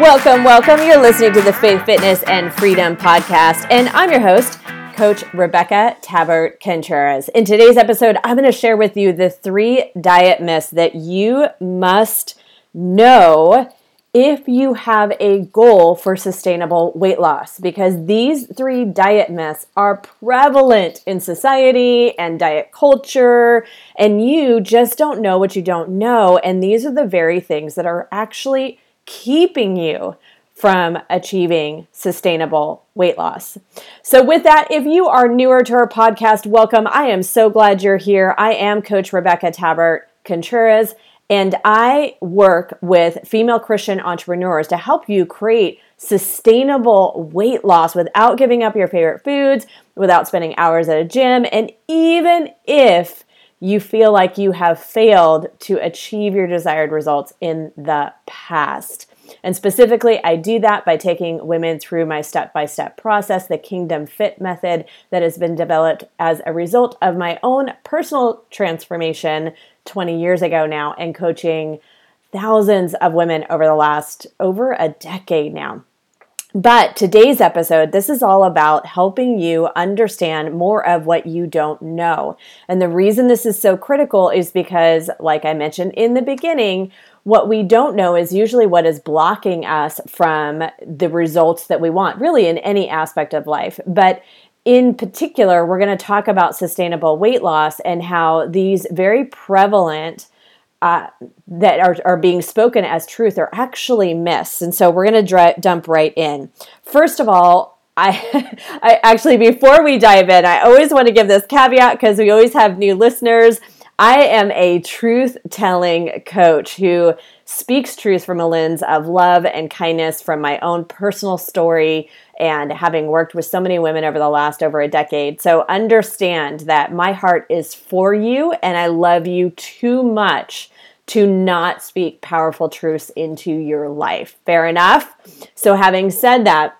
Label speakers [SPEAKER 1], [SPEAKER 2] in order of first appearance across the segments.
[SPEAKER 1] Welcome, welcome. You're listening to the Faith, Fitness, and Freedom podcast, and I'm your host, Coach Rebecca Tabert Contreras. In today's episode, I'm going to share with you the three diet myths that you must know if you have a goal for sustainable weight loss, because these three diet myths are prevalent in society and diet culture, and you just don't know what you don't know. And these are the very things that are actually keeping you from achieving sustainable weight loss. So, with that, if you are newer to our podcast, welcome. I am so glad you're here. I am Coach Rebecca Tabert Contreras and I work with female Christian entrepreneurs to help you create sustainable weight loss without giving up your favorite foods, without spending hours at a gym, and even if you feel like you have failed to achieve your desired results in the past. And specifically, I do that by taking women through my step by step process, the Kingdom Fit method that has been developed as a result of my own personal transformation 20 years ago now and coaching thousands of women over the last over a decade now. But today's episode, this is all about helping you understand more of what you don't know. And the reason this is so critical is because, like I mentioned in the beginning, what we don't know is usually what is blocking us from the results that we want, really in any aspect of life. But in particular, we're going to talk about sustainable weight loss and how these very prevalent uh, that are, are being spoken as truth are actually myths. And so we're going to dump right in. First of all, I, I actually, before we dive in, I always want to give this caveat because we always have new listeners. I am a truth telling coach who speaks truth from a lens of love and kindness from my own personal story and having worked with so many women over the last over a decade. So understand that my heart is for you and I love you too much to not speak powerful truths into your life. Fair enough? So, having said that,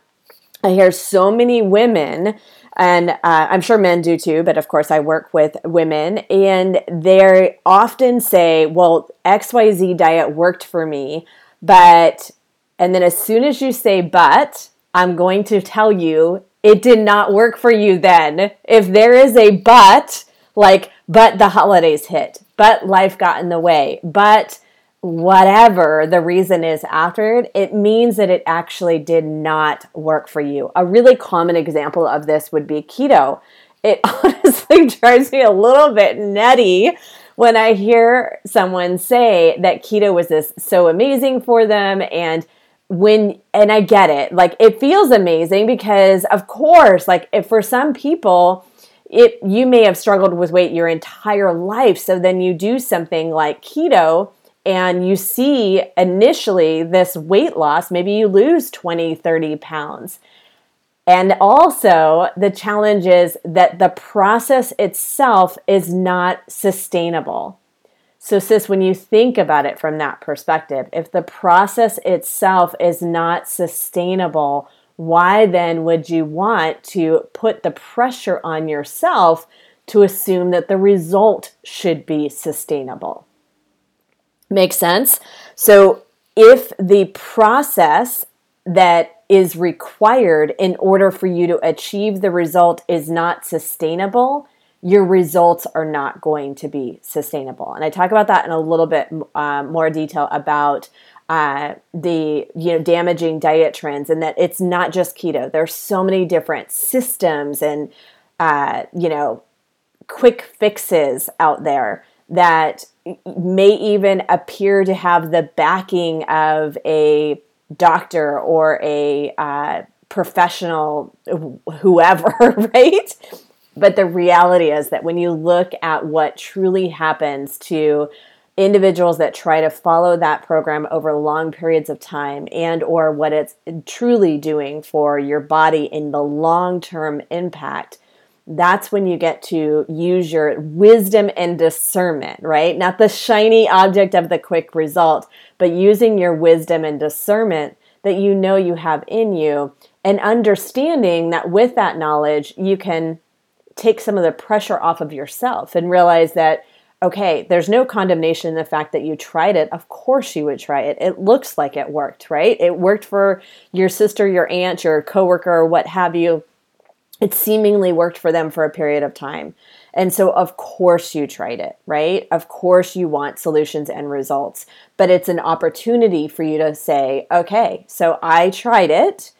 [SPEAKER 1] I hear so many women and uh, I'm sure men do too, but of course I work with women, and they often say, Well, XYZ diet worked for me, but, and then as soon as you say, but, I'm going to tell you it did not work for you then. If there is a but, like, but the holidays hit, but life got in the way, but whatever the reason is after it, it means that it actually did not work for you. A really common example of this would be keto. It honestly drives me a little bit nutty when I hear someone say that keto was this so amazing for them and when and I get it. Like it feels amazing because of course, like if for some people it you may have struggled with weight your entire life, so then you do something like keto and you see initially this weight loss, maybe you lose 20, 30 pounds. And also, the challenge is that the process itself is not sustainable. So, sis, when you think about it from that perspective, if the process itself is not sustainable, why then would you want to put the pressure on yourself to assume that the result should be sustainable? Make sense? So, if the process that is required in order for you to achieve the result is not sustainable, your results are not going to be sustainable. And I talk about that in a little bit uh, more detail about uh, the you know damaging diet trends, and that it's not just keto. There's so many different systems and uh, you know quick fixes out there that may even appear to have the backing of a doctor or a uh, professional, whoever, right? But the reality is that when you look at what truly happens to individuals that try to follow that program over long periods of time and or what it's truly doing for your body in the long-term impact that's when you get to use your wisdom and discernment, right? Not the shiny object of the quick result, but using your wisdom and discernment that you know you have in you and understanding that with that knowledge, you can take some of the pressure off of yourself and realize that okay, there's no condemnation in the fact that you tried it. Of course you would try it. It looks like it worked, right? It worked for your sister, your aunt, your coworker, or what have you. It seemingly worked for them for a period of time. And so, of course, you tried it, right? Of course, you want solutions and results, but it's an opportunity for you to say, okay, so I tried it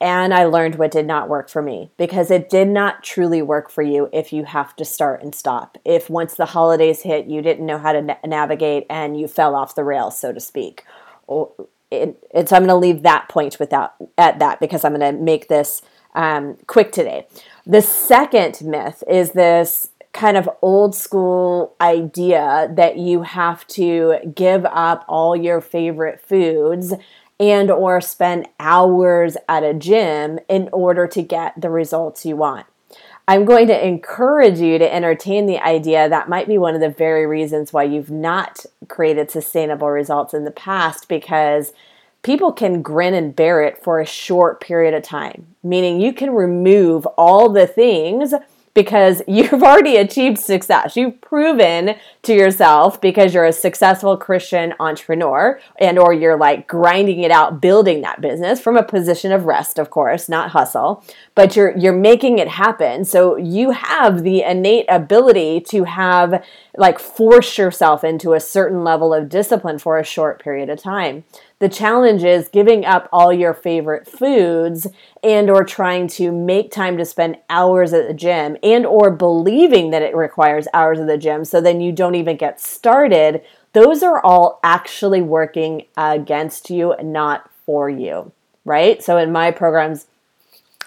[SPEAKER 1] and I learned what did not work for me because it did not truly work for you if you have to start and stop. If once the holidays hit, you didn't know how to na- navigate and you fell off the rails, so to speak. It, it's, I'm going to leave that point at that because I'm going to make this um, quick today. The second myth is this kind of old school idea that you have to give up all your favorite foods and or spend hours at a gym in order to get the results you want. I'm going to encourage you to entertain the idea that might be one of the very reasons why you've not created sustainable results in the past because people can grin and bear it for a short period of time, meaning you can remove all the things because you've already achieved success. You've proven to yourself because you're a successful Christian entrepreneur and or you're like grinding it out building that business from a position of rest, of course, not hustle, but you're you're making it happen. So you have the innate ability to have like force yourself into a certain level of discipline for a short period of time. The challenge is giving up all your favorite foods and or trying to make time to spend hours at the gym and or believing that it requires hours at the gym so then you don't even get started. Those are all actually working against you, not for you, right? So in my programs,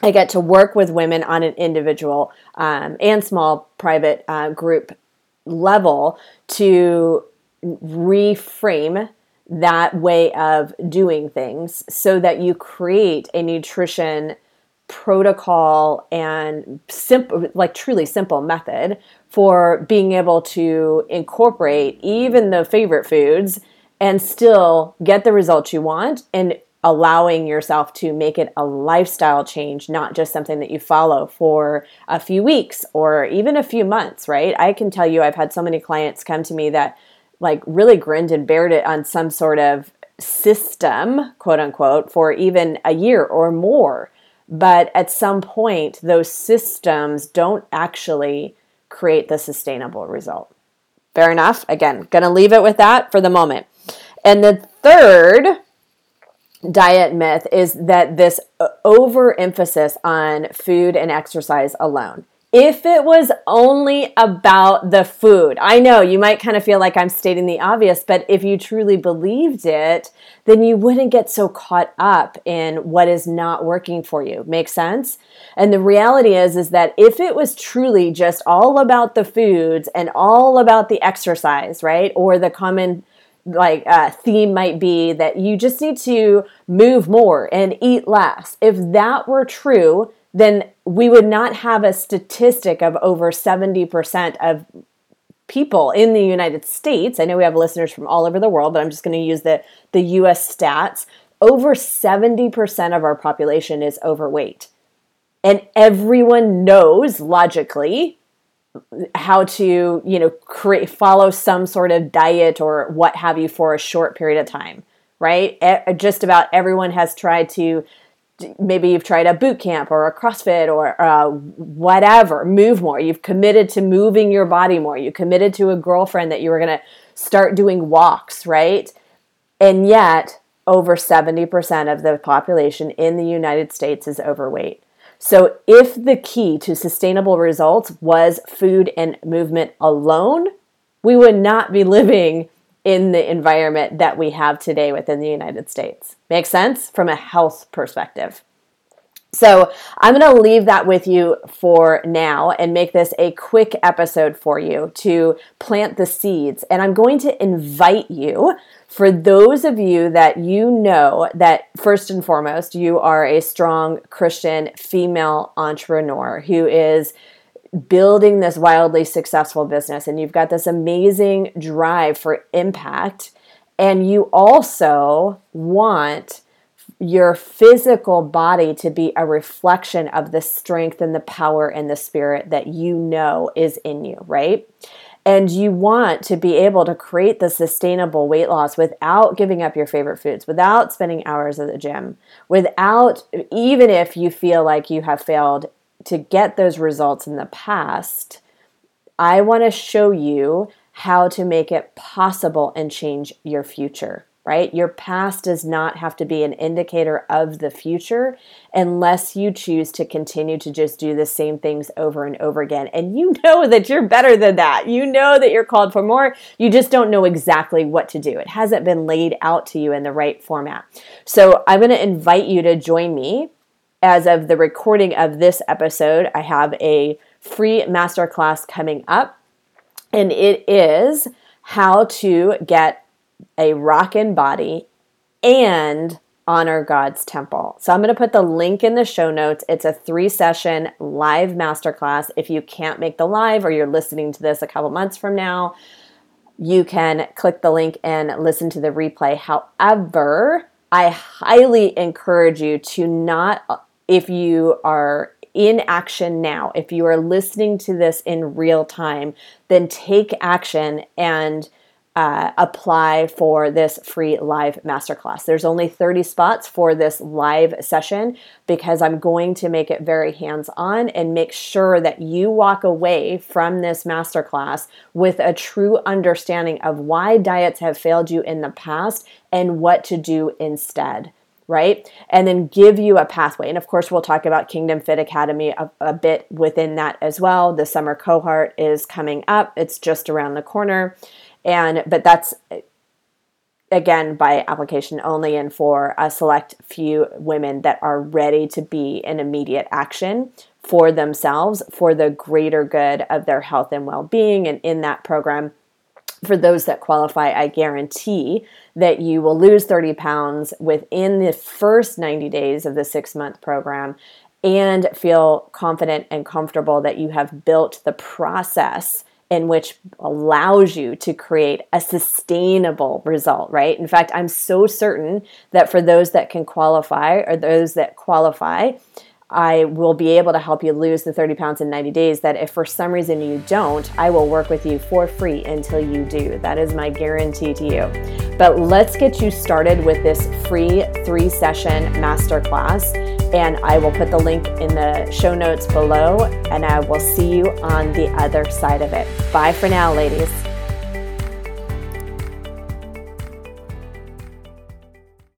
[SPEAKER 1] I get to work with women on an individual um, and small private uh, group level to reframe that way of doing things so that you create a nutrition protocol and simple like truly simple method for being able to incorporate even the favorite foods and still get the results you want and allowing yourself to make it a lifestyle change not just something that you follow for a few weeks or even a few months right? I can tell you i've had so many clients come to me that like really grinned and bared it on some sort of system, quote unquote, for even a year or more. But at some point, those systems don't actually create the sustainable result. Fair enough. Again, going to leave it with that for the moment. And the third diet myth is that this overemphasis on food and exercise alone if it was only about the food. I know you might kind of feel like I'm stating the obvious, but if you truly believed it, then you wouldn't get so caught up in what is not working for you. Make sense? And the reality is is that if it was truly just all about the foods and all about the exercise, right? Or the common like uh, theme might be that you just need to move more and eat less. If that were true, then we would not have a statistic of over 70% of people in the United States. I know we have listeners from all over the world, but I'm just going to use the, the US stats. Over 70% of our population is overweight. And everyone knows logically how to, you know, create follow some sort of diet or what have you for a short period of time, right? Just about everyone has tried to maybe you've tried a boot camp or a CrossFit or uh, whatever, move more. You've committed to moving your body more. You committed to a girlfriend that you were going to start doing walks, right? And yet, over 70% of the population in the United States is overweight. So, if the key to sustainable results was food and movement alone, we would not be living in the environment that we have today within the United States. Make sense from a health perspective. So, I'm going to leave that with you for now and make this a quick episode for you to plant the seeds. And I'm going to invite you, for those of you that you know that first and foremost, you are a strong Christian female entrepreneur who is building this wildly successful business and you've got this amazing drive for impact and you also want your physical body to be a reflection of the strength and the power and the spirit that you know is in you, right? and you want to be able to create the sustainable weight loss without giving up your favorite foods, without spending hours at the gym, without, even if you feel like you have failed to get those results in the past, I want to show you how to make it possible and change your future right? Your past does not have to be an indicator of the future unless you choose to continue to just do the same things over and over again. And you know that you're better than that. You know that you're called for more. You just don't know exactly what to do. It hasn't been laid out to you in the right format. So I'm going to invite you to join me. As of the recording of this episode, I have a free masterclass coming up, and it is how to get a rockin' body, and honor God's temple. So I'm going to put the link in the show notes. It's a three session live masterclass. If you can't make the live or you're listening to this a couple months from now, you can click the link and listen to the replay. However, I highly encourage you to not, if you are in action now, if you are listening to this in real time, then take action and uh, apply for this free live masterclass. There's only 30 spots for this live session because I'm going to make it very hands on and make sure that you walk away from this masterclass with a true understanding of why diets have failed you in the past and what to do instead right? And then give you a pathway. And of course, we'll talk about Kingdom Fit Academy a, a, bit within that as well. The summer cohort is coming up, it's just around the corner and but that's again by application only and for a select few women that are ready to be in immediate action for themselves for the greater good of their health and well-being and in that program for those that qualify i guarantee that you will lose 30 pounds within the first 90 days of the six month program and feel confident and comfortable that you have built the process in which allows you to create a sustainable result, right? In fact, I'm so certain that for those that can qualify or those that qualify, I will be able to help you lose the 30 pounds in 90 days. That if for some reason you don't, I will work with you for free until you do. That is my guarantee to you. But let's get you started with this free three session masterclass. And I will put the link in the show notes below, and I will see you on the other side of it. Bye for now, ladies.